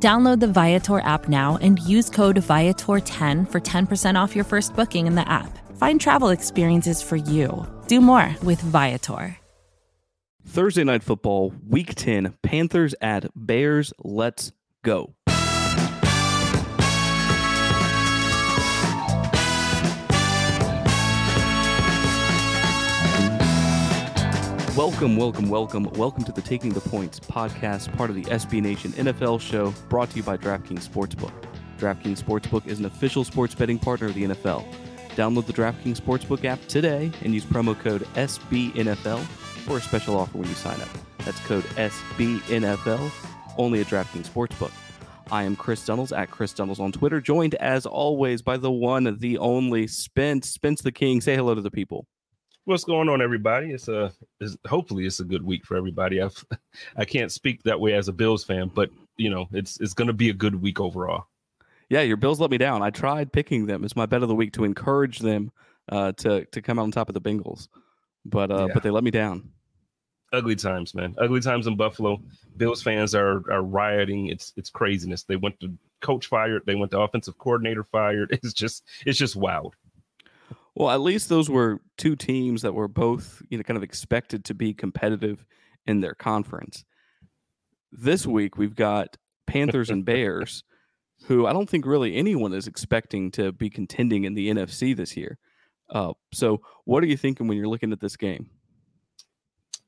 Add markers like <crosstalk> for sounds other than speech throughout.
Download the Viator app now and use code Viator10 for 10% off your first booking in the app. Find travel experiences for you. Do more with Viator. Thursday night football, week 10, Panthers at Bears. Let's go. Welcome, welcome, welcome, welcome to the Taking the Points podcast, part of the SB Nation NFL show, brought to you by DraftKings Sportsbook. DraftKings Sportsbook is an official sports betting partner of the NFL. Download the DraftKings Sportsbook app today and use promo code SBNFL for a special offer when you sign up. That's code SBNFL, only at DraftKings Sportsbook. I am Chris Dunnells at Chris Dunnells on Twitter, joined as always by the one, the only Spence, Spence the King. Say hello to the people. What's going on, everybody? It's a it's, hopefully it's a good week for everybody. I've <laughs> I can't speak that way as a Bills fan, but you know it's it's going to be a good week overall. Yeah, your Bills let me down. I tried picking them as my bet of the week to encourage them uh, to to come out on top of the Bengals, but uh, yeah. but they let me down. Ugly times, man. Ugly times in Buffalo. Bills fans are are rioting. It's it's craziness. They went to coach fired. They went to offensive coordinator fired. <laughs> It's just it's just wild. Well, at least those were two teams that were both, you know, kind of expected to be competitive in their conference. This week we've got Panthers and Bears, <laughs> who I don't think really anyone is expecting to be contending in the NFC this year. Uh, so, what are you thinking when you're looking at this game?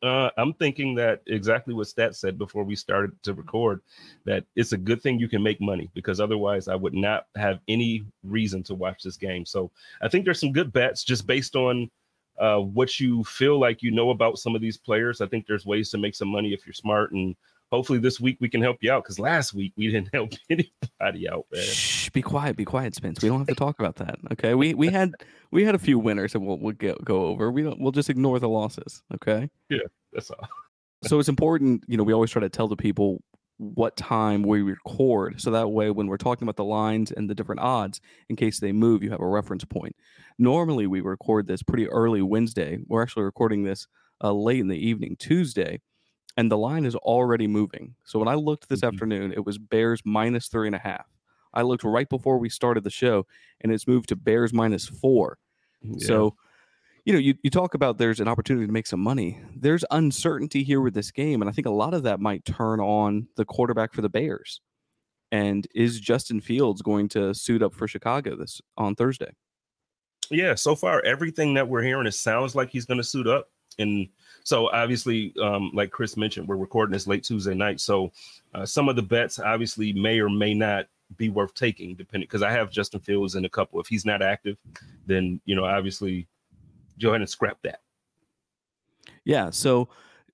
Uh, I'm thinking that exactly what Stat said before we started to record that it's a good thing you can make money because otherwise I would not have any reason to watch this game. So I think there's some good bets just based on uh, what you feel like you know about some of these players. I think there's ways to make some money if you're smart and hopefully this week we can help you out because last week we didn't <laughs> help anybody out. Man. Shh, be quiet, be quiet, Spence. We don't have to talk about that. Okay, we we had we had a few winners that we'll we'll get, go over. We don't we'll just ignore the losses. Okay. Yeah, that's all. <laughs> so it's important, you know. We always try to tell the people what time we record so that way when we're talking about the lines and the different odds in case they move you have a reference point normally we record this pretty early wednesday we're actually recording this uh, late in the evening tuesday and the line is already moving. So when I looked this mm-hmm. afternoon, it was Bears minus three and a half. I looked right before we started the show, and it's moved to Bears minus four. Yeah. So, you know, you, you talk about there's an opportunity to make some money. There's uncertainty here with this game, and I think a lot of that might turn on the quarterback for the Bears. And is Justin Fields going to suit up for Chicago this on Thursday? Yeah, so far everything that we're hearing, it sounds like he's going to suit up. And so obviously, um, like Chris mentioned, we're recording this late Tuesday night. So uh, some of the bets obviously may or may not be worth taking, depending because I have Justin Fields in a couple. If he's not active, then you know obviously go ahead and scrap that. Yeah. So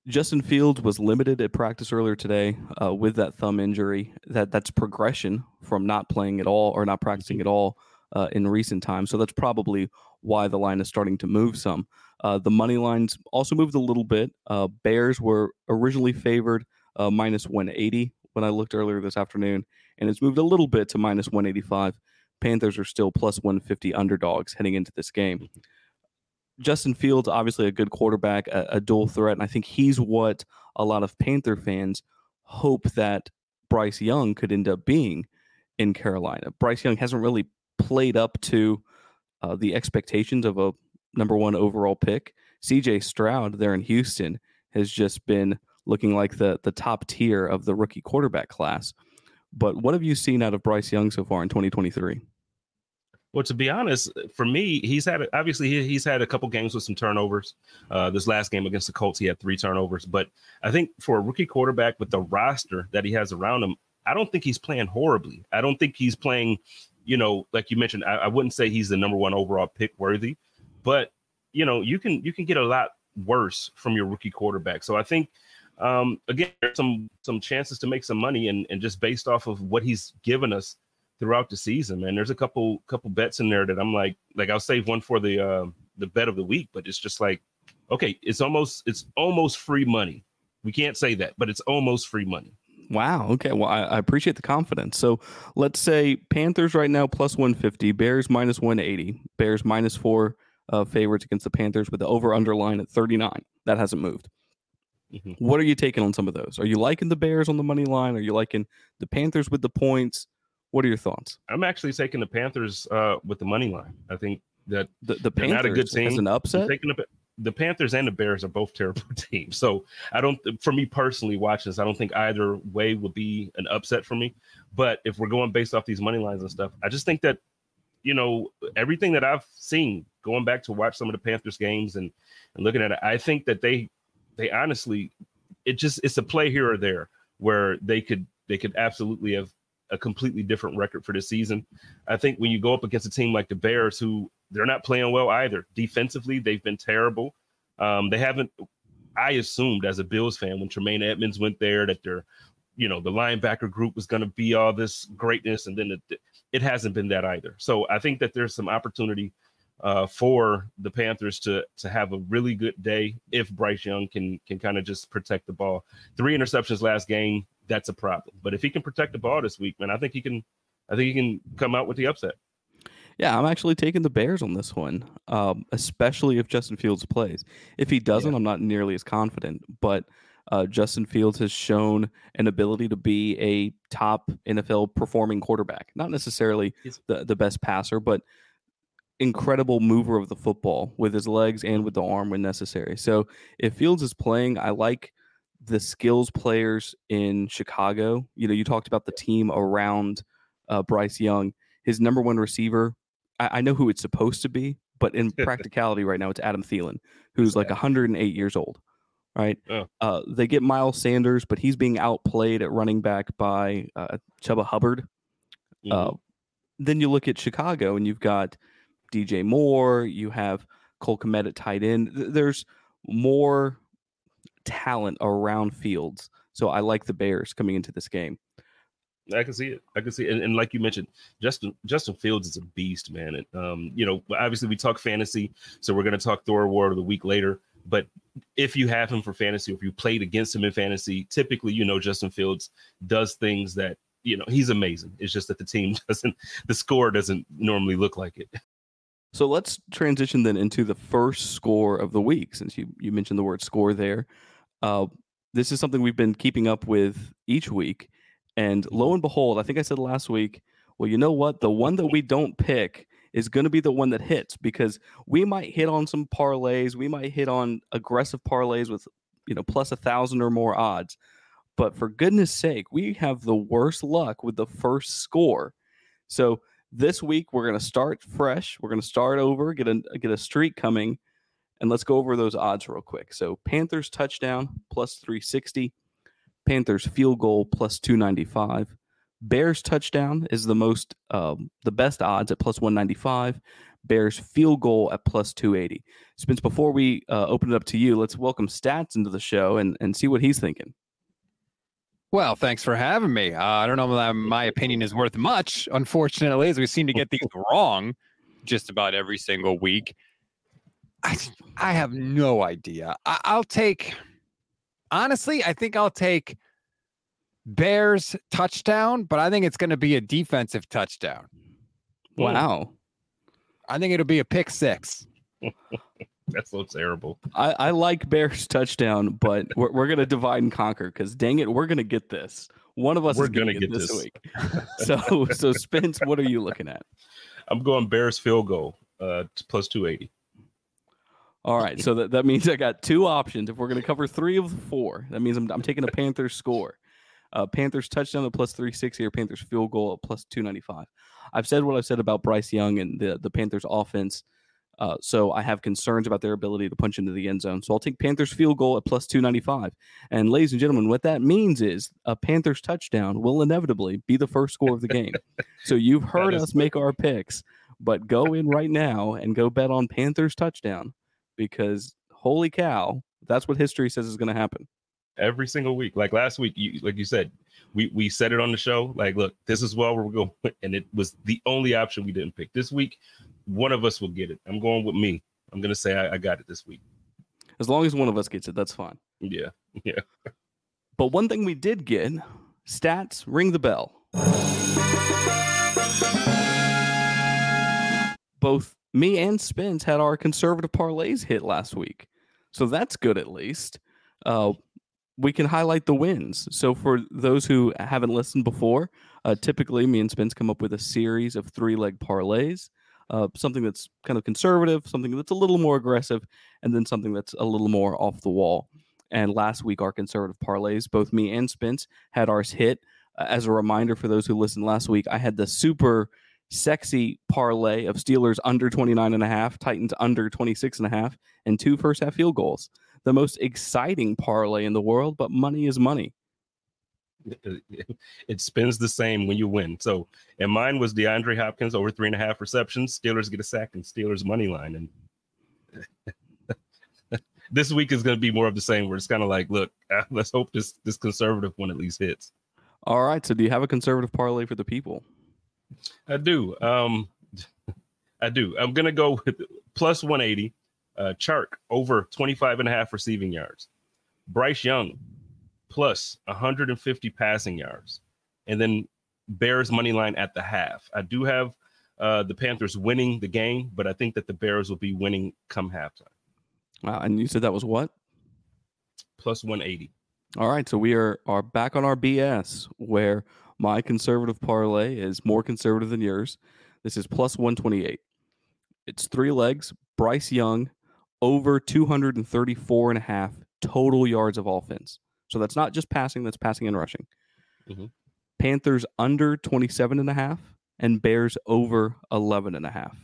Justin Fields was limited at practice earlier today uh, with that thumb injury. That that's progression from not playing at all or not practicing at all uh, in recent times. So that's probably why the line is starting to move some. Uh, the money lines also moved a little bit. Uh, Bears were originally favored uh, minus 180 when I looked earlier this afternoon, and it's moved a little bit to minus 185. Panthers are still plus 150 underdogs heading into this game. Justin Fields, obviously a good quarterback, a, a dual threat, and I think he's what a lot of Panther fans hope that Bryce Young could end up being in Carolina. Bryce Young hasn't really played up to uh, the expectations of a number one overall pick. CJ Stroud there in Houston has just been looking like the the top tier of the rookie quarterback class. But what have you seen out of Bryce Young so far in 2023? Well, to be honest, for me, he's had obviously he's had a couple games with some turnovers. Uh, this last game against the Colts, he had three turnovers. But I think for a rookie quarterback with the roster that he has around him, I don't think he's playing horribly. I don't think he's playing, you know, like you mentioned. I, I wouldn't say he's the number one overall pick worthy, but you know you can you can get a lot worse from your rookie quarterback. So I think um, again, some some chances to make some money, and and just based off of what he's given us throughout the season, man. There's a couple couple bets in there that I'm like, like I'll save one for the uh, the bet of the week, but it's just like, okay, it's almost it's almost free money. We can't say that, but it's almost free money. Wow. Okay. Well, I, I, appreciate the confidence. So let's say Panthers right now plus 150, Bears minus 180, Bears minus four uh, favorites against the Panthers with the over underline at 39. That hasn't moved. Mm-hmm. What are you taking on some of those? Are you liking the Bears on the money line? Are you liking the Panthers with the points? What are your thoughts? I'm actually taking the Panthers uh, with the money line. I think that the, the Panthers not a good team. As an upset. The Panthers and the Bears are both terrible <laughs> teams. So I don't, for me personally, watching this, I don't think either way would be an upset for me. But if we're going based off these money lines and stuff, I just think that, you know, everything that I've seen going back to watch some of the Panthers games and and looking at it, I think that they they honestly, it just it's a play here or there where they could they could absolutely have a completely different record for this season. I think when you go up against a team like the Bears, who they're not playing well either defensively, they've been terrible. Um, they haven't. I assumed as a Bills fan when Tremaine Edmunds went there that they're, you know, the linebacker group was going to be all this greatness, and then it, it hasn't been that either. So I think that there's some opportunity uh, for the Panthers to to have a really good day if Bryce Young can can kind of just protect the ball. Three interceptions last game, that's a problem. But if he can protect the ball this week, man, I think he can. I think he can come out with the upset. Yeah, I'm actually taking the Bears on this one, um, especially if Justin Fields plays. If he doesn't, yeah. I'm not nearly as confident. But uh, Justin Fields has shown an ability to be a top NFL performing quarterback. Not necessarily the, the best passer, but incredible mover of the football with his legs and with the arm when necessary. So if Fields is playing, I like the skills players in Chicago. You know, you talked about the team around uh, Bryce Young. His number one receiver, I, I, know who it's supposed to be, but in <laughs> practicality right now, it's Adam Thielen, who's like 108 years old. Right. Oh. Uh, they get Miles Sanders, but he's being outplayed at running back by uh, Chuba Hubbard. Mm-hmm. Uh, then you look at Chicago, and you've got DJ Moore, you have Cole Kmet at tight end. There's more talent around Fields. So I like the Bears coming into this game. I can see it. I can see it. And, and, like you mentioned, Justin Justin Fields is a beast, man. And um, you know, obviously we talk fantasy, so we're gonna talk Thor Award of the week later. But if you have him for fantasy, or if you played against him in fantasy, typically you know Justin Fields does things that you know he's amazing. It's just that the team <laughs> doesn't the score doesn't normally look like it. So let's transition then into the first score of the week, since you, you mentioned the word score there. Uh, this is something we've been keeping up with each week. And lo and behold, I think I said last week, well, you know what? The one that we don't pick is going to be the one that hits because we might hit on some parlays. We might hit on aggressive parlays with, you know, plus a thousand or more odds. But for goodness sake, we have the worst luck with the first score. So this week we're going to start fresh. We're going to start over, get a get a streak coming, and let's go over those odds real quick. So Panthers touchdown plus 360, Panthers field goal plus 295, Bears touchdown is the most um, the best odds at plus 195. Bears field goal at plus 280. Spence, before we uh, open it up to you, let's welcome Stats into the show and, and see what he's thinking. Well, thanks for having me. Uh, I don't know that my opinion is worth much, unfortunately, as we seem to get these <laughs> wrong just about every single week. I, I have no idea. I, I'll take, honestly, I think I'll take Bears touchdown, but I think it's going to be a defensive touchdown. Wow. I think it'll be a pick six. <laughs> That's so terrible. I, I like Bears touchdown, but <laughs> we're, we're gonna divide and conquer because dang it, we're gonna get this. One of us we're is gonna, gonna get, get, this, this. week. <laughs> so so Spence, what are you looking at? I'm going Bears field goal, uh, plus two eighty. All right, so that, that means I got two options. If we're going to cover three of the four, that means I'm, I'm taking a Panthers score. Uh, Panthers touchdown at plus 360 or Panthers field goal at plus 295. I've said what I've said about Bryce Young and the, the Panthers offense. Uh, so I have concerns about their ability to punch into the end zone. So I'll take Panthers field goal at plus 295. And ladies and gentlemen, what that means is a Panthers touchdown will inevitably be the first score of the game. so <laughs> you've heard us make our picks, but go in right now and go bet on Panthers touchdown because holy cow, that's what history says is going to happen. Every single week. Like last week, you like you said, we we said it on the show. Like, look, this is where we're going, <laughs> and it was the only option we didn't pick this week. One of us will get it. I'm going with me. I'm gonna say I, I got it this week. As long as one of us gets it, that's fine. Yeah, <laughs> yeah. But one thing we did get stats ring the bell. Both me and Spence had our conservative parlays hit last week. So that's good at least. Uh, we can highlight the wins. So for those who haven't listened before, uh, typically me and Spence come up with a series of three leg parlays. Uh, something that's kind of conservative, something that's a little more aggressive, and then something that's a little more off the wall. And last week, our conservative parlays, both me and Spence had ours hit. Uh, as a reminder for those who listened last week, I had the super sexy parlay of Steelers under 29 and a half, Titans under 26 and a half, and two first half field goals. The most exciting parlay in the world, but money is money. <laughs> It spins the same when you win. So, and mine was DeAndre Hopkins over three and a half receptions. Steelers get a sack and Steelers money line. And <laughs> this week is going to be more of the same. Where it's kind of like, look, <laughs> let's hope this this conservative one at least hits. All right. So, do you have a conservative parlay for the people? I do. Um, I do. I'm gonna go with plus 180. Uh, Chark over 25 and a half receiving yards. Bryce Young plus 150 passing yards, and then Bears money line at the half. I do have uh, the Panthers winning the game, but I think that the Bears will be winning come halftime. Wow. And you said that was what? Plus 180. All right. So we are are back on our BS where my conservative parlay is more conservative than yours. This is plus 128. It's three legs. Bryce Young over 234 and a half total yards of offense. So that's not just passing, that's passing and rushing. Mhm. Panthers under 27 and a half and Bears over 11 and a half.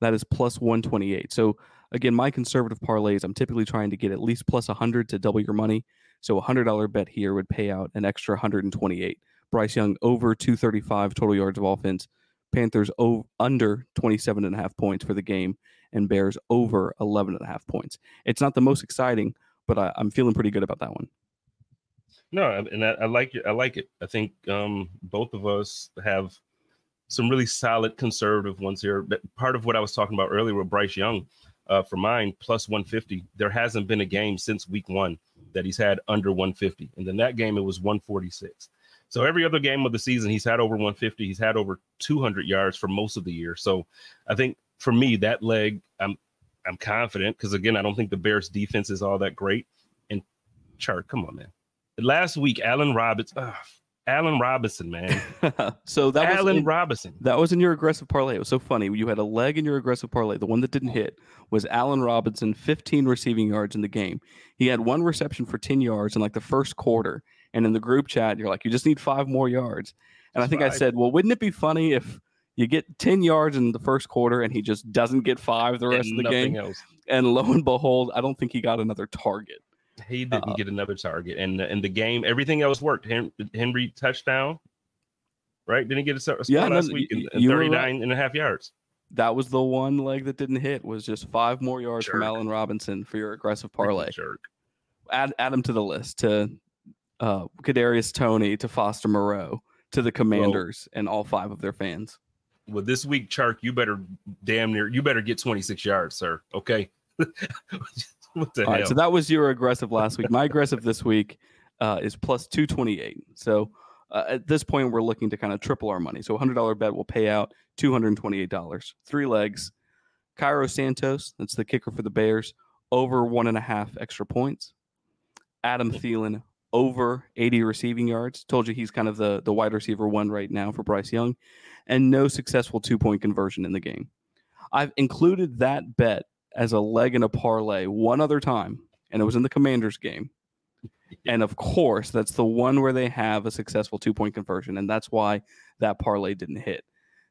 That is plus 128. So again, my conservative parlays, I'm typically trying to get at least plus 100 to double your money. So a $100 bet here would pay out an extra 128. Bryce Young over 235 total yards of offense. Panthers over, under 27 and a half points for the game and Bears over 11 and a half points. It's not the most exciting, but I, I'm feeling pretty good about that one. No, and I, I like it. I like it. I think um, both of us have some really solid conservative ones here. But part of what I was talking about earlier with Bryce Young, uh, for mine, plus 150. There hasn't been a game since week one that he's had under 150. And then that game, it was 146. So every other game of the season, he's had over 150. He's had over 200 yards for most of the year. So I think for me, that leg, I'm I'm confident because again, I don't think the Bears defense is all that great. And Chark, come on, man. Last week, Allen Robinson, ugh, Allen Robinson, man, <laughs> so that was Allen in- Robinson. That was in your aggressive parlay. It was so funny. You had a leg in your aggressive parlay. The one that didn't hit was Allen Robinson, 15 receiving yards in the game. He had one reception for 10 yards in like the first quarter. And in the group chat, you're like, you just need five more yards. And I think I said, well, wouldn't it be funny if you get 10 yards in the first quarter and he just doesn't get five the rest and of the game? else. And lo and behold, I don't think he got another target. He didn't Uh, get another target, and in the game, everything else worked. Hen- Henry touchdown, right? Didn't get a score Yeah, no, last week y- in, were 39 and a half yards. That was the one leg that didn't hit was just five more yards from Jerk. Allen Robinson for your aggressive parlay. jerk. add add him to the list to uh Kadarius Toney to Foster Moreau to the Commanders and all five of their fans. Well, this week, Chark, you better damn near, you better get 26 yards, sir. Okay. <laughs> what the All hell? right, so that was your aggressive last week. My aggressive this week uh, is plus two twenty eight. So uh, at this point, we're looking to kind of triple our money. So a hundred dollar bet will pay out two hundred twenty eight dollars. Three legs. Cairo Santos, that's the kicker for the Bears, over one and a half extra points. Adam Thielen over 80 receiving yards. Told you he's kind of the, the wide receiver one right now for Bryce Young, and no successful two point conversion in the game. I've included that bet as a leg in a parlay one other time, and it was in the Commanders game. And of course, that's the one where they have a successful two point conversion, and that's why that parlay didn't hit.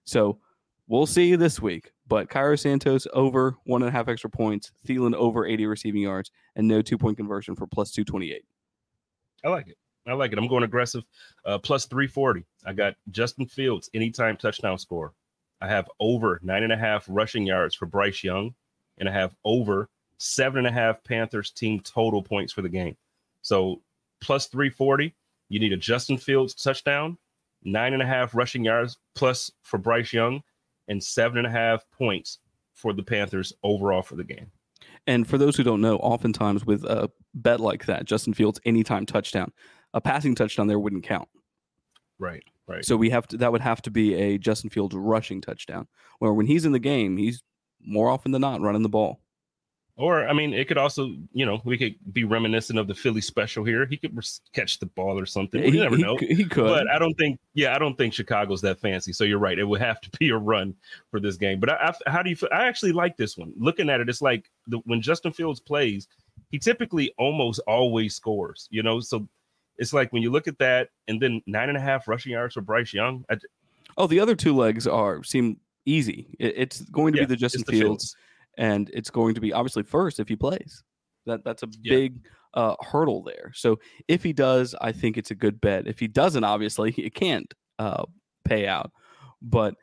So we'll see you this week. But Cairo Santos over one and a half extra points, Thielen over 80 receiving yards, and no two point conversion for plus 228. I like it. I like it. I'm going aggressive. Uh, plus 340. I got Justin Fields, anytime touchdown score. I have over nine and a half rushing yards for Bryce Young, and I have over seven and a half Panthers team total points for the game. So plus 340. You need a Justin Fields touchdown, nine and a half rushing yards plus for Bryce Young, and seven and a half points for the Panthers overall for the game. And for those who don't know, oftentimes with a bet like that, Justin Fields anytime touchdown, a passing touchdown there wouldn't count. Right, right. So we have to that would have to be a Justin Fields rushing touchdown. Where when he's in the game, he's more often than not running the ball. Or I mean, it could also, you know, we could be reminiscent of the Philly special here. He could catch the ball or something. You never he know. He could. But I don't think, yeah, I don't think Chicago's that fancy. So you're right. It would have to be a run for this game. But I, I, how do you? feel? I actually like this one. Looking at it, it's like the, when Justin Fields plays, he typically almost always scores. You know, so it's like when you look at that, and then nine and a half rushing yards for Bryce Young. I, oh, the other two legs are seem easy. It, it's going to yeah, be the Justin the Fields, and it's going to be obviously first if he plays. That that's a Yeah. big uh, hurdle there. So if he does, I think it's a good bet. If he doesn't, obviously <laughs> it can't uh, pay out. But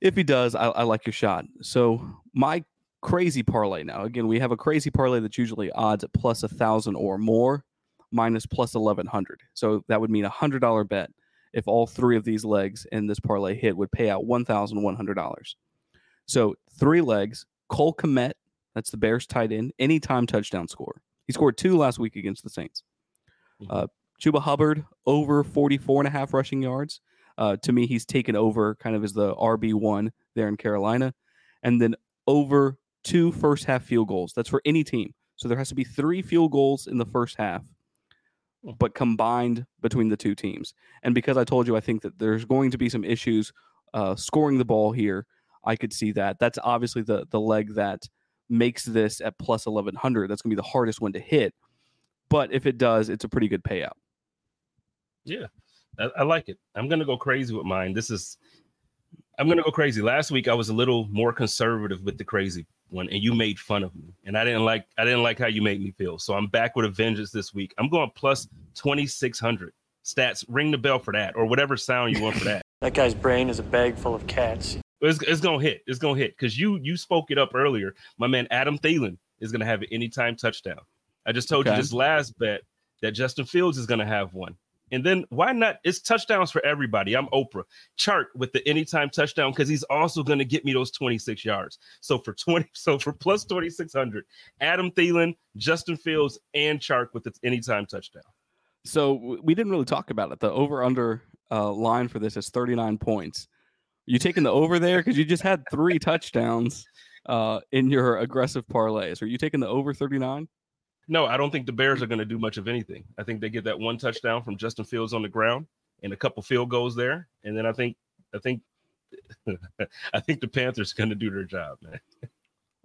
if he does, I, I like your shot. So my crazy parlay now. Again, we have a crazy parlay that's usually odds at plus a thousand or more, minus plus eleven hundred. So that would mean a hundred dollar bet if all three of these legs in this parlay hit would pay out one thousand one hundred dollars. So three legs, Cole Kmet, that's the Bears tight end, anytime touchdown score. He scored two last week against the Saints. Uh, Chuba Hubbard over 44 and a half rushing yards. Uh, to me, he's taken over kind of as the RB1 there in Carolina. And then over two first half field goals. That's for any team. So there has to be three field goals in the first half, but combined between the two teams. And because I told you, I think that there's going to be some issues uh, scoring the ball here. I could see that. That's obviously the the leg that makes this at plus 1100. That's going to be the hardest one to hit. But if it does, it's a pretty good payout. Yeah, I, I like it. I'm gonna go crazy with mine. This is, I'm gonna go crazy. Last week I was a little more conservative with the crazy one, and you made fun of me, and I didn't like, I didn't like how you made me feel. So I'm back with a vengeance this week. I'm going plus 2600 stats. Ring the bell for that, or whatever sound you want for that. That guy's brain is a bag full of cats. It's, it's gonna hit. It's gonna hit because you you spoke it up earlier. My man Adam Thielen is gonna have an anytime touchdown. I just told Okay. you this last bet that Justin Fields is gonna have one. And then why not? It's touchdowns for everybody. I'm Oprah. Chark with the anytime touchdown because he's also going to get me those 26 yards. So for 20, <laughs> so for plus 2600, Adam Thielen, Justin Fields, and Chark with the anytime touchdown. So we didn't really talk about it. The over under uh, line for this is 39 points. You taking the over there because you just had three touchdowns uh, in your aggressive parlays. Are you taking the over 39? No, I don't think the Bears are going to do much of anything. I think they get that one touchdown from Justin Fields on the ground and a couple field goals there, and then I think I think <laughs> I think the Panthers are going to do their job, man.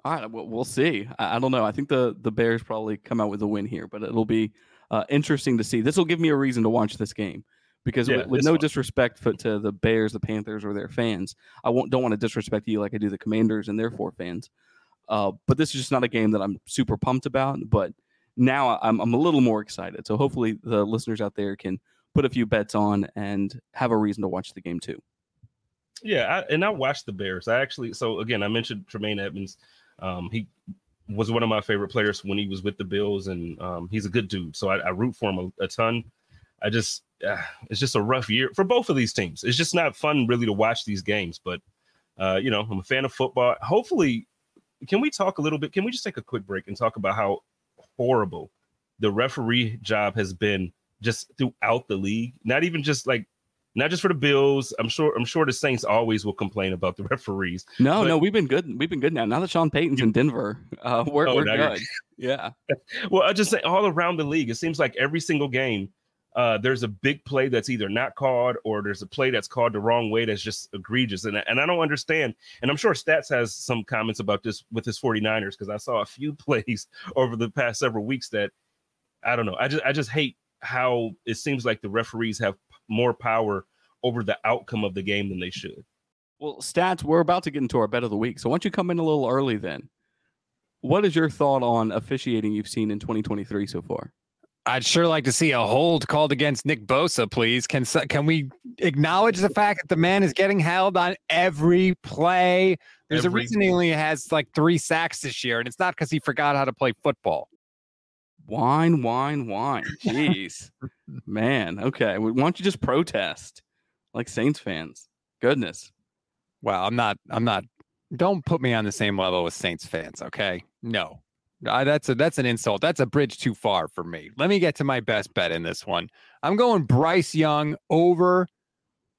All right, well, we'll see. I, I don't know. I think the the Bears probably come out with a win here, but it'll be uh, interesting to see. This will give me a reason to watch this game because Yeah, with, with no one. disrespect for, to the Bears, the Panthers, or their fans, I won't don't want to disrespect you like I do the Commanders and their four fans. Uh, but this is just not a game that I'm super pumped about. But now I'm I'm a little more excited. So hopefully the listeners out there can put a few bets on and have a reason to watch the game too. Yeah, I, and I watched the Bears. I actually, so again, I mentioned Tremaine Edmunds. Um, he was one of my favorite players when he was with the Bills, and um, he's a good dude. So I, I root for him a, a ton. I just, uh, it's just a rough year for both of these teams. It's just not fun really to watch these games. But uh, you know, I'm a fan of football. Hopefully, can we talk a little bit? Can we just take a quick break and talk about how horrible the referee job has been just throughout the league? Not even just like not just for the Bills. I'm sure. I'm sure the Saints always will complain about the <laughs> referees. No, But- no, we've been good. We've been good now. Now that Sean Payton's in Denver, uh, we're, Oh, we're good. Yeah. <laughs> Well, I just say all around the league, it seems like every single game, uh, there's a big play that's either not called or there's a play that's called the wrong way that's just egregious. And, and I don't understand. And I'm sure Stats has some comments about this with his 49ers because I saw a few <laughs> plays over the past several weeks that I don't know. I just I just hate how it seems like the referees have more power over the outcome of the game than they should. Well, stats, we're about to get into our bet of the week. So why don't you come in a little early then? What is your thought on officiating you've seen in 2023 so far? I'd sure like to see a hold called against Nick Bosa, please. Can can we acknowledge the fact that the man is getting held on every play? There's Every- a reason he only has like three sacks this year, and it's not because he forgot how to play football. Whine, whine, whine. Jeez. <laughs> Man, okay. Why don't you just protest like Saints fans? Goodness. Well, I'm not. I'm not. Don't put me on the same level with Saints fans. Okay. No, That's a that's an insult. That's a bridge too far for me. Let me get to my best bet in this one. I'm going Bryce Young over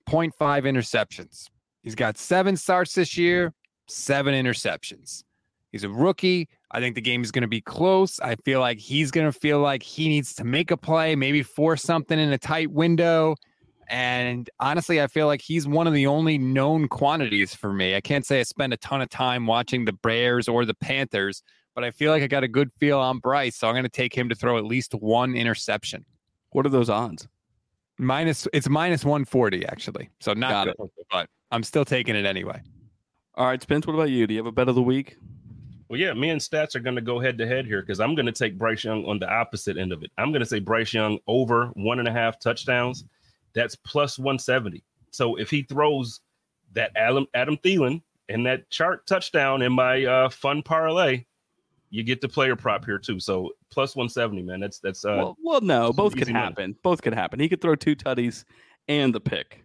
0.5 interceptions. He's got seven starts this year, seven interceptions. He's a rookie. I think the game is going to be close. I feel like he's going to feel like he needs to make a play, maybe force something in a tight window. And honestly, I feel like he's one of the only known quantities for me. I can't say I spend a ton of time watching the Bears or the Panthers, but I feel like I got a good feel on Bryce. So I'm going to take him to throw at least one interception. What are those odds? Minus, it's minus 140, actually. So not good, but I'm still taking it anyway. All right, Spence, what about you? Do you have a bet of the week? Well, yeah, me and Stats are going to go head to head here because I'm going to take Bryce Young on the opposite end of it. I'm going to say Bryce Young over one and a half touchdowns. That's plus 170. So if he throws that Adam, Adam Thielen and that Chark touchdown in my uh, fun parlay, you get the player prop here too. So plus 170, man. That's that's uh well, well, no, both could easy money. happen. Both could happen. He could throw two tutties and the pick.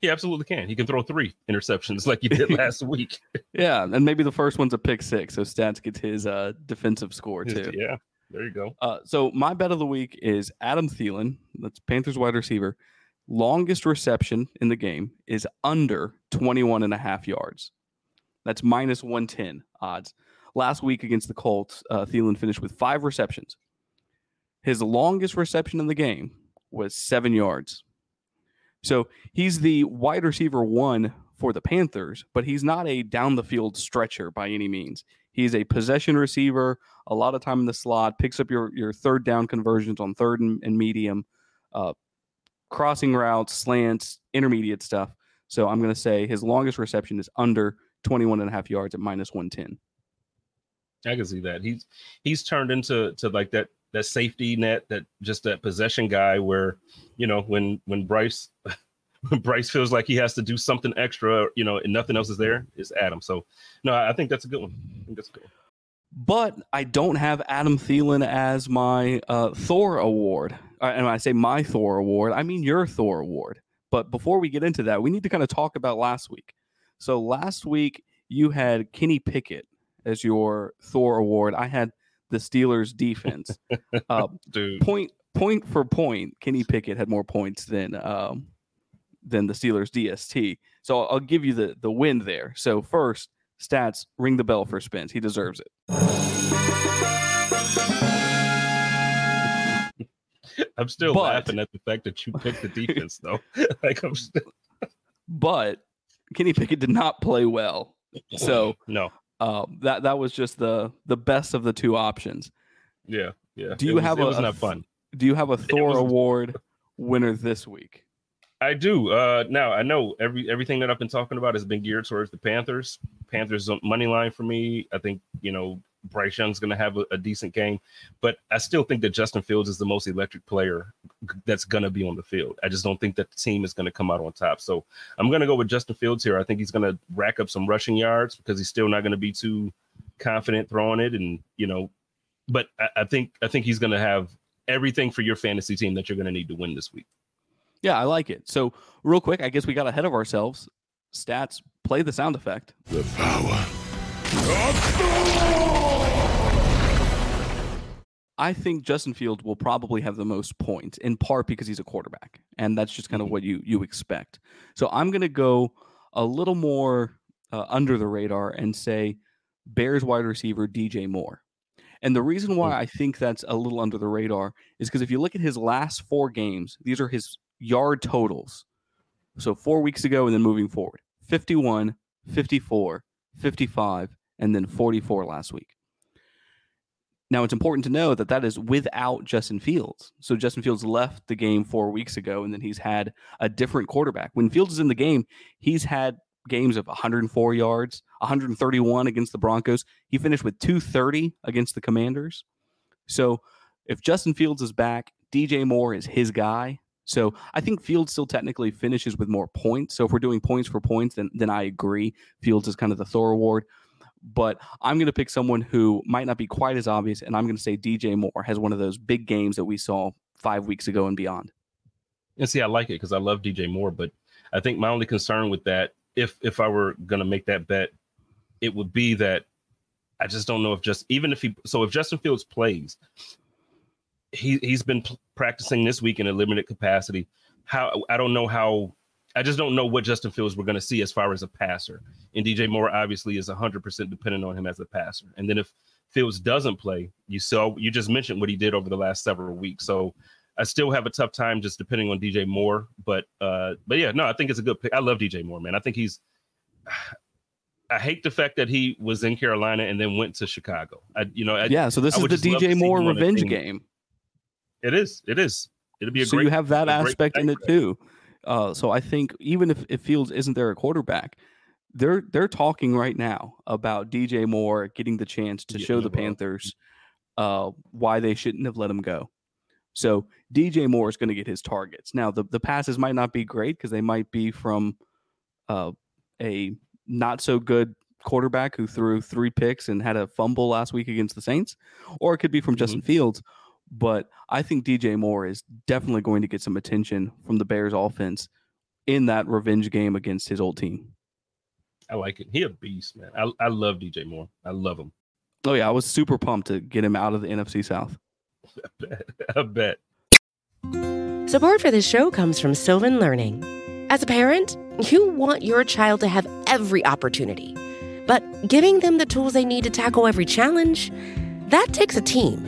he absolutely can. He can throw three interceptions <laughs> like he did <laughs> last week. Yeah, and maybe the first one's a pick six, so Stats gets his uh, defensive score too. yeah, there you go. Uh, so my bet of the week is Adam Thielen. That's Panthers wide receiver. Longest reception in the game is under 21 and a half yards. That's minus 110 odds. Last week against the Colts, uh, Thielen finished with five receptions. His longest reception in the game was seven yards. So he's the wide receiver one for the Panthers, but he's not a down the field stretcher by any means. He's a possession receiver, a lot of time in the slot, picks up your, your third down conversions on third and, and medium, uh, crossing routes, slants, intermediate stuff. So I'm going to say his longest reception is under 21 and a half yards at minus 110. I can see that. He's he's turned into to like that that safety net, that just that possession guy where, you know, when when Bryce <laughs> when Bryce feels like he has to do something extra, you know, and nothing else is there, it's Adam. So no, I think that's a good one. I think that's good one. But I don't have Adam Thielen as my uh, Thor award. Uh, And when I say my Thor award, I mean your Thor award. But before we get into that, we need to kind of talk about last week. So last week you had Kenny Pickett as your Thor award. I had the Steelers defense. uh, <laughs> point point for point, Kenny Pickett had more points than um, than the Steelers DST. So I'll, I'll give you the the win there. So first, stats ring the bell for Spence. He deserves it. <laughs> I'm still But- laughing at the fact that you picked the defense though. <laughs> like I'm still But Kenny Pickett did not play well. So no. Uh, that that was just the the best of the two options. Yeah. Yeah. Do you was- have a- was a not fun. Do you have a Thor Award winner this week? I do. Uh now I know every everything that I've been talking about has been geared towards the Panthers. Panthers on money line for me. I think, you know, Bryce Young's gonna have a, a decent game, but I still think that Justin Fields is the most electric player that's gonna be on the field. I just don't think that the team is gonna come out on top. So I'm gonna go with Justin Fields here. I think he's gonna rack up some rushing yards because he's still not gonna be too confident throwing it, and you know, but I, I think I think he's gonna have everything for your fantasy team that you're gonna need to win this week. Yeah, I like it. So real quick, I guess we got ahead of ourselves. Stats, play the sound effect. The power. I think Justin Fields will probably have the most points, in part because he's a quarterback, and that's just kind of Mhm. what you you expect. So I'm going to go a little more uh, under the radar and say Bears wide receiver DJ Moore. And the reason why I think that's a little under the radar is because if you look at his last four games, these are his yard totals. So four weeks ago and then moving forward 51, 54, 55, and then 44 last week. Now, it's important to know that that is without Justin Fields. So, Justin Fields left the game four weeks ago, and then he's had a different quarterback. When Fields is in the game, he's had games of 104 yards, 131 against the Broncos. He finished with 230 against the Commanders. So, if Justin Fields is back, DJ Moore is his guy. So, I think Fields still technically finishes with more points. So, if we're doing points for points, then, then I agree. Fields is kind of the Thor Award but I'm going to pick someone who might not be quite as obvious, and I'm going to say DJ Moore has one of those big games that we saw five weeks ago and beyond. And see, I like it because I love DJ Moore, but I think my only concern with that, if if I were gonna make that bet, it would be that I just don't know if just even if he so if Justin Fields plays, he he's been practicing this week in a limited capacity. How I don't know how I just don't know what Justin Fields we're going to see as far as a passer. And DJ Moore obviously is 100% dependent on him as a passer. And then if Fields doesn't play, you saw you just mentioned what he did over the last several weeks. So I still have a tough time just depending on DJ Moore, but uh but yeah, no, I think it's a good pick. I love DJ Moore, man. I think he's <sighs> I hate the fact that he was in Carolina and then went to Chicago. I, you know, I, yeah. So this I is the just love to DJ Moore him on a revenge game. It is. It is. It'll be a so great. you have that aspect in it too. Uh, so I think even if, if Fields isn't there a quarterback, they're they're talking right now about DJ Moore getting the chance to Getting show the. Panthers uh, why they shouldn't have let him go. So DJ Moore is going to get his targets. Now the the passes might not be great because they might be from uh, a not so good quarterback who threw three picks and had a fumble last week against the Saints, or it could be from Mhm. Justin Fields. But I think DJ Moore is definitely going to get some attention from the Bears offense in that revenge game against his old team. I like it. He a beast, man. I, I love DJ Moore. I love him. Oh yeah, I was super pumped to get him out of the NFC South. <laughs> I bet. I bet. Support for this show comes from Sylvan Learning. As a parent, you want your child to have every opportunity, but giving them the tools they need to tackle every challenge, that takes a team.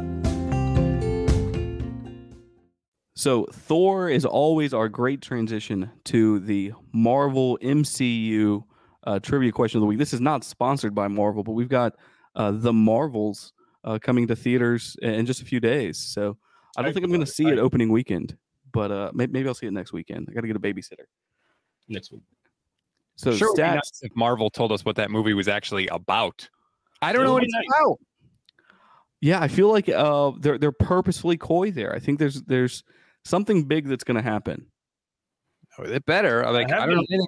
So Thor is always our great transition to the Marvel MCU uh, trivia question of the week. This is not sponsored by Marvel, but we've got uh, the Marvels uh, coming to theaters in in just a few days. So I don't Hype think I'm going to it. see it Hype. opening weekend, but uh, may- maybe I'll see it next weekend. I got to get a babysitter. Next week. So sure, would be stats. nice if Marvel told us what that movie was actually about. I don't It know what it's nice. about. Yeah, I feel like uh, they're they're purposefully coy there. I think there's there's something big that's going to happen. Oh, It better. Like have I don't been-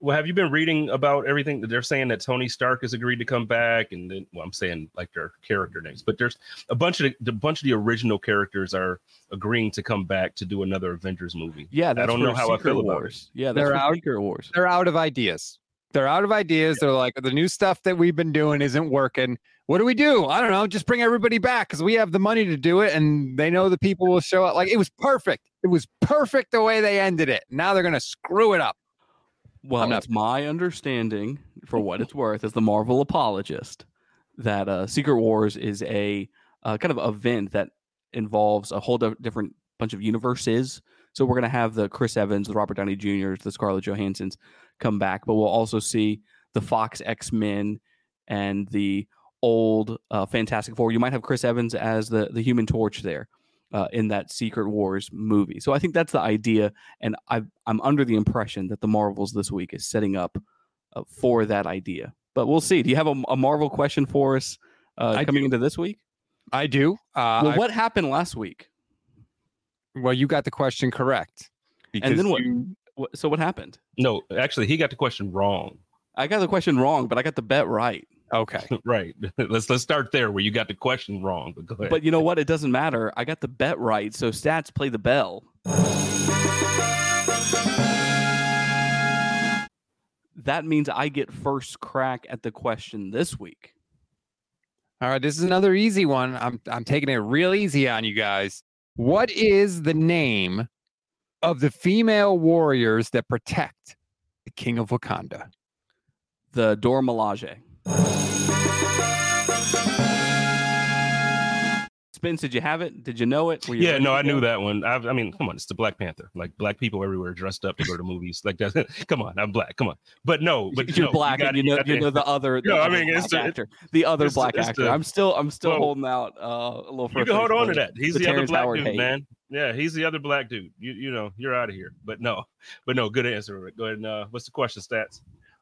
Well, have you been reading about everything that they're saying that Tony Stark has agreed to come back, and then well, I'm saying like their character names, but there's a bunch of the, a bunch of the original characters are agreeing to come back to do another Avengers movie. Yeah, that's don't know how I Secret feel about it. Wars. Yeah, They're out. Secret Wars. They're out of ideas. They're out of ideas. They're like the new stuff that we've been doing isn't working. What do we do? I don't know. Just bring everybody back because we have the money to do it, and they know the people will show up. Like it was perfect. It was perfect the way they ended it. Now they're gonna screw it up. Well, I'm not- it's my understanding, for what it's worth, as the Marvel apologist, that uh, Secret Wars is a uh, kind of event that involves a whole di- different bunch of universes. So we're going to have the Chris Evans, the Robert Downey Jr.'s, the Scarlett Johanssons come back, but we'll also see the Fox X Men and the old uh, Fantastic Four. You might have Chris Evans as the the Human Torch there uh, in that Secret Wars movie. So I think that's the idea and i I'm under the impression that the Marvels this week is setting up uh, for that idea. But we'll see. Do you have a, a Marvel question for us uh, I coming into this week? I do. Uh, well, I- what happened last week? well, you got the question correct. And then what? you- what? So what happened? No, actually, he got the question wrong. I got the question wrong, but I got the bet right. Okay. <laughs> right. <laughs> let's let's start there where you got the question wrong. But go ahead. But you know what? It doesn't matter. I got the bet right. So stats play the bell. That means I get first crack at the question this week. All right, this is another easy one. I'm I'm taking it real easy on you guys. What is the name of the female warriors that protect the king of Wakanda? The Dora Milaje. Spence, did you have it? Did you know it? Were you Yeah, no, I knew that one. I, I mean, come on, it's the Black Panther. Like black people everywhere dressed up to go to movies. Like that. <laughs> come on, I'm black. Come on. But no, but you're no, black, gotta- and you know gotta you know the <laughs> other. The No, I other mean, it's black the- actor, the other it's black it's actor. the- I'm still, I'm still well, holding out uh, a little. You further can hold on to that. He's the the, other black Howard dude, hate. man. Yeah, he's the other black dude. You you know, you're out of here. But no, but no, good answer. Rick. Go ahead. And, uh, what's the question, stats?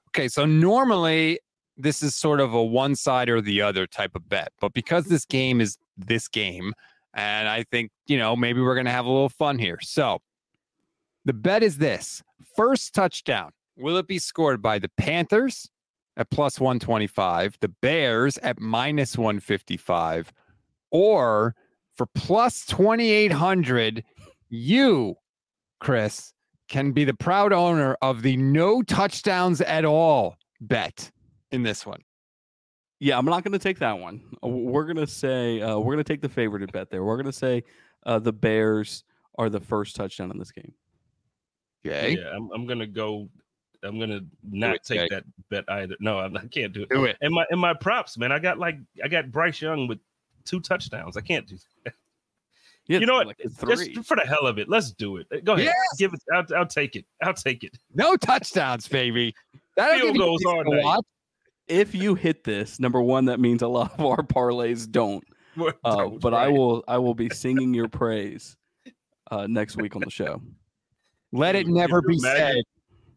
Okay, so normally this is sort of a one side or the other type of bet, but because this game is this game, and I think, you know, maybe we're going to have a little fun here. So the bet is this first touchdown, will it be scored by the Panthers at plus 125, the Bears at minus 155, or for plus 2800, you, Chris, can be the proud owner of the no touchdowns at all bet in this one. Yeah, I'm not going to take that one. Uh, We're going to say uh, we're going to take the favorite bet there. We're going to say uh, the Bears are the first touchdown in this game. Okay. Yeah, I'm, I'm gonna go. I'm gonna not it, take Jay. that bet either. No, I'm- I can't do it. Do it. And my and my props, man. I got like I got Bryce Young with two touchdowns. I can't do. Yeah, You know what? like Just three. for the hell of it, let's do it. Go ahead. Yes! Give it. I'll, I'll take it. I'll take it. No touchdowns, baby. That'll Field goals all night. watch. If you hit this, number one, that means a lot of our parlays don't. <laughs> Uh, Don't, but I will, I will be singing your praise uh, next week on the show. Let it never be said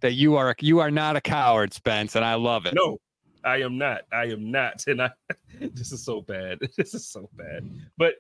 that you are you are not a coward, Spence, and I love it. No, I am not. I am not. <laughs> And I this is so bad. <laughs> This is so bad. But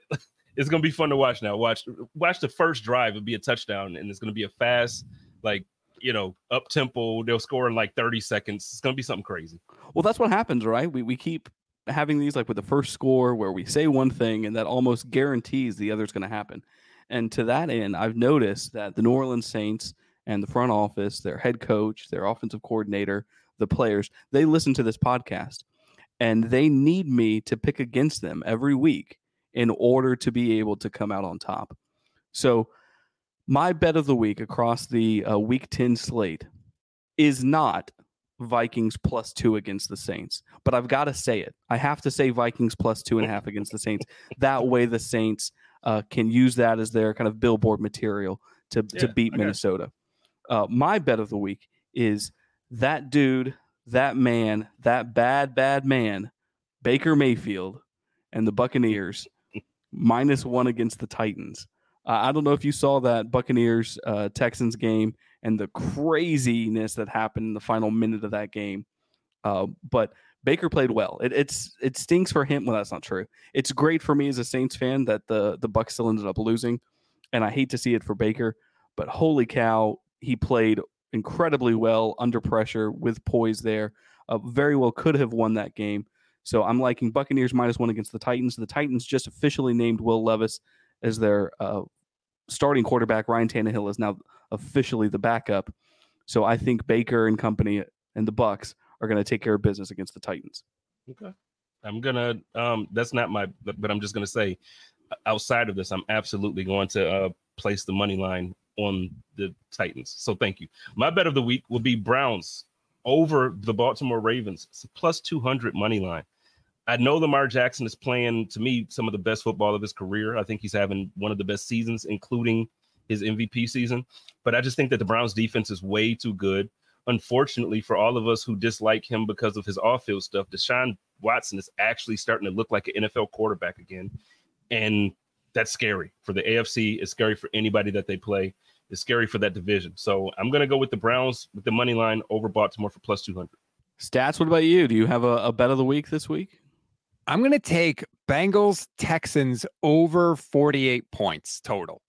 it's gonna be fun to watch now. Watch watch the first drive. It'll be a touchdown, and it's gonna be a fast, like you know, up tempo. They'll score in like 30 seconds. It's gonna be something crazy. Well, that's what happens, right? We we keep having these like with the first score where we say one thing and that almost guarantees the other's going to happen. And to that end, I've noticed that the New Orleans Saints and the front office, their head coach, their offensive coordinator, the players, they listen to this podcast and they need me to pick against them every week in order to be able to come out on top. So, my bet of the week across the uh, week 10 slate is not Vikings plus two against the Saints. But I've got to say it. I have to say Vikings plus two and a half against the Saints. That way, the Saints uh, can use that as their kind of billboard material to, to beat you. Minnesota. Uh, my bet of the week is that dude, that man, that bad, bad man, Baker Mayfield and the Buccaneers <laughs> minus one against the Titans. Uh, I don't know if you saw that Buccaneers uh, Texans game and the craziness that happened in the final minute of that game. Uh, but Baker played well. It, it's it stinks for him. Well, that's not true. It's great for me as a Saints fan that the the Bucks still ended up losing, and I hate to see it for Baker. But holy cow, he played incredibly well under pressure with poise there. Uh, very well could have won that game. So I'm liking Buccaneers minus one against the Titans. The Titans just officially named Will Levis as their uh, starting quarterback. Ryan Tannehill is now officially the backup. So I think Baker and company and the Bucks are going to take care of business against the Titans. Okay. I'm gonna um that's not my but I'm just gonna say outside of this, I'm absolutely going to uh place the money line on the Titans. So thank you. My bet of the week will be Browns over the Baltimore Ravens. Plus 200 money line. I know Lamar Jackson is playing to me some of the best football of his career. I think he's having one of the best seasons, including his MVP season. But I just think that the Browns defense is way too good. Unfortunately, for all of us who dislike him because of his off-field stuff, Deshaun Watson is actually starting to look like an NFL quarterback again, and that's scary for the AFC. It's scary for anybody that they play. It's scary for that division. So I'm going to go with the Browns with the money line over Baltimore for plus 200. Stats, what about you? Do you have a, a bet of the week this week? I'm going to take Bengals Texans over 48 points total.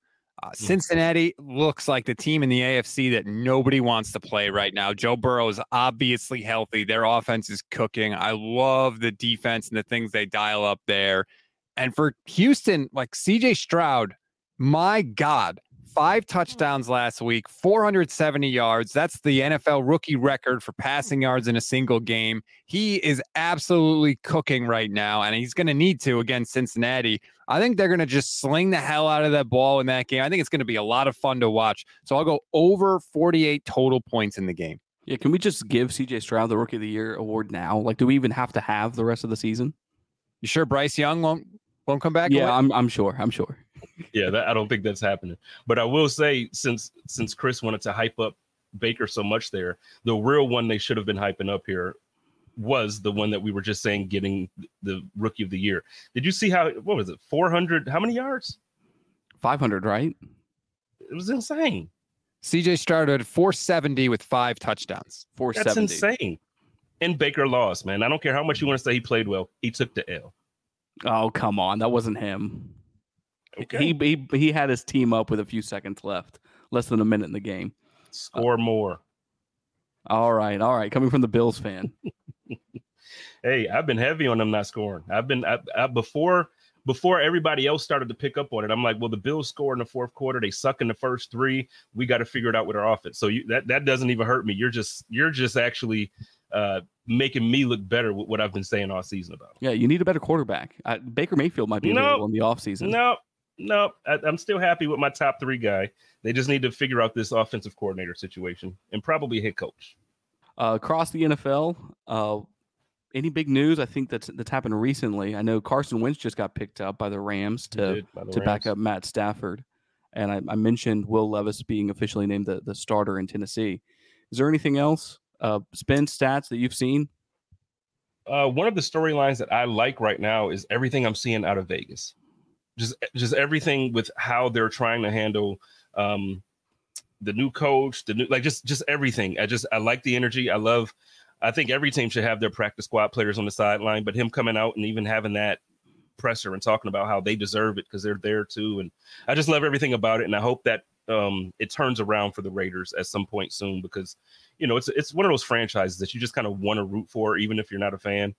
Uh, Cincinnati looks like the team in the AFC that nobody wants to play right now. Joe Burrow is obviously healthy. Their offense is cooking. I love the defense and the things they dial up there. And for Houston, like CJ Stroud, my God, five touchdowns last week, 470 yards. That's the NFL rookie record for passing yards in a single game. He is absolutely cooking right now, and he's going to need to against Cincinnati. I think they're going to just sling the hell out of that ball in that game. I think it's going to be a lot of fun to watch. So I'll go over 48 total points in the game. Yeah, can we just give CJ Stroud the Rookie of the Year award now? Like, do we even have to have the rest of the season? You sure Bryce Young won't won't come back? Yeah, away? I'm I'm sure. I'm sure. Yeah, that, I don't think that's happening. But I will say, since since Chris wanted to hype up Baker so much there, the real one they should have been hyping up here was the one that we were just saying getting the rookie of the year. Did you see how what was it? 400 how many yards? 500, right? It was insane. CJ started 470 with five touchdowns. That's 470. insane. And Baker lost, man. I don't care how much you want to say he played well. He took the L. Oh, come on. That wasn't him. Okay. He, he he had his team up with a few seconds left, less than a minute in the game. Score more. All right, all right. Coming from the Bills fan. <laughs> Hey, I've been heavy on them not scoring. I've been I, I, before before everybody else started to pick up on it. I'm like, well, the Bills score in the fourth quarter. They suck in the first three. We got to figure it out with our offense. So you, that that doesn't even hurt me. You're just you're just actually uh, making me look better with what I've been saying all season about. Yeah, you need a better quarterback. Uh, Baker Mayfield might be No. available in the offseason. No, no, I, I'm still happy with my top three guy. They just need to figure out this offensive coordinator situation and probably head coach. Uh, across the NFL, uh, any big news? I think that's that's happened recently. I know Carson Wentz just got picked up by the Rams to Did the to back up Matt Stafford, and I, I mentioned Will Levis being officially named the, the starter in Tennessee. Is there anything else? Uh, Spence stats that you've seen? Uh, one of the storylines that I like right now is everything I'm seeing out of Vegas. Just just everything with how they're trying to handle um, the new coach, the new like just just everything. I just I like the energy. I love. I think every team should have their practice squad players on the sideline, but him coming out and even having that presser and talking about how they deserve it because they're there too. And I just love everything about it. And I hope that um, it turns around for the Raiders at some point soon because you know it's it's one of those franchises that you just kind of want to root for, even if you're not a fan,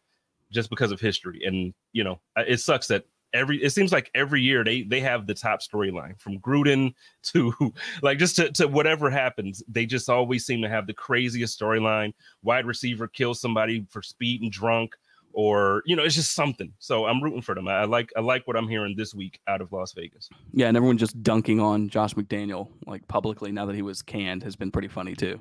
just because of history. And you know, it sucks that every it seems like every year they they have the top storyline from Gruden <laughs> to like just to, to whatever happens, they just always seem to have the craziest storyline. Wide receiver kills somebody for speed and drunk, or you know, it's just something. So I'm rooting for them. I, like I like what I'm hearing this week out of Las Vegas. Yeah, and everyone just dunking on Josh McDaniel like publicly now that he was canned has been pretty funny too.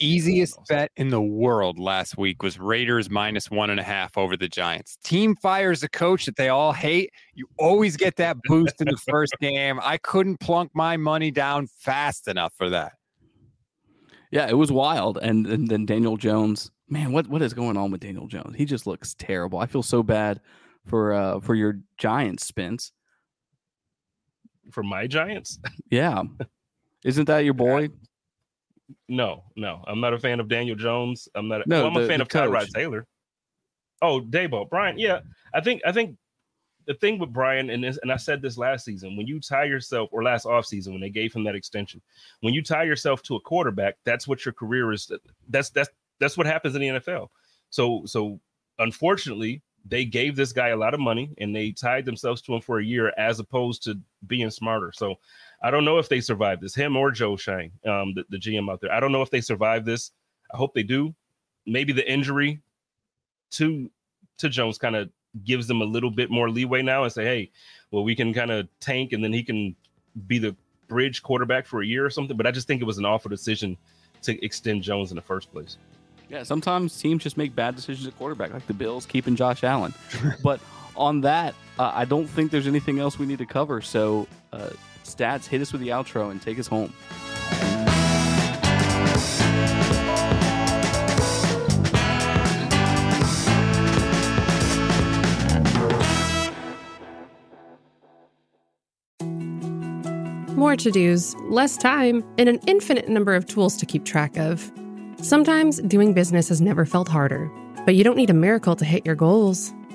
Easiest bet in the world last week was Raiders minus one and a half over the Giants. Team fires a coach that they all hate. You always get that boost in the first <laughs> game. I couldn't plunk my money down fast enough for that. Yeah, it was wild. And, and then Daniel Jones, man, what what is going on with Daniel Jones? He just looks terrible. I feel so bad for uh for your Giants, Spence. For my Giants, Yeah. Isn't that your <laughs> boy? No, no, I'm not a fan of Daniel Jones. I'm not. No, well, I'm the- a fan of Tyrod coach. Taylor. Oh, Daboll, Brian. Yeah, I think I think the thing with Brian and this, and I said this last season, when you tie yourself or last offseason when they gave him that extension, when you tie yourself to a quarterback, that's what your career is. That's that's that's what happens in the NFL. So so unfortunately, they gave this guy a lot of money and they tied themselves to him for a year as opposed to being smarter. So I don't know if they survive this, him or Joe Schoen, um, the, the GM out there. I don't know if they survive this. I hope they do. Maybe the injury to to Jones kind of gives them a little bit more leeway now and say, hey, well, we can kind of tank and then he can be the bridge quarterback for a year or something. But I just think it was an awful decision to extend Jones in the first place. Yeah, sometimes teams just make bad decisions at quarterback, like the Bills keeping Josh Allen. <laughs> but on that, uh, I don't think there's anything else we need to cover. So, uh, stats, hit us with the outro and take us home. More to dos, less time, and an infinite number of tools to keep track of. Sometimes doing business has never felt harder, but you don't need a miracle to hit your goals.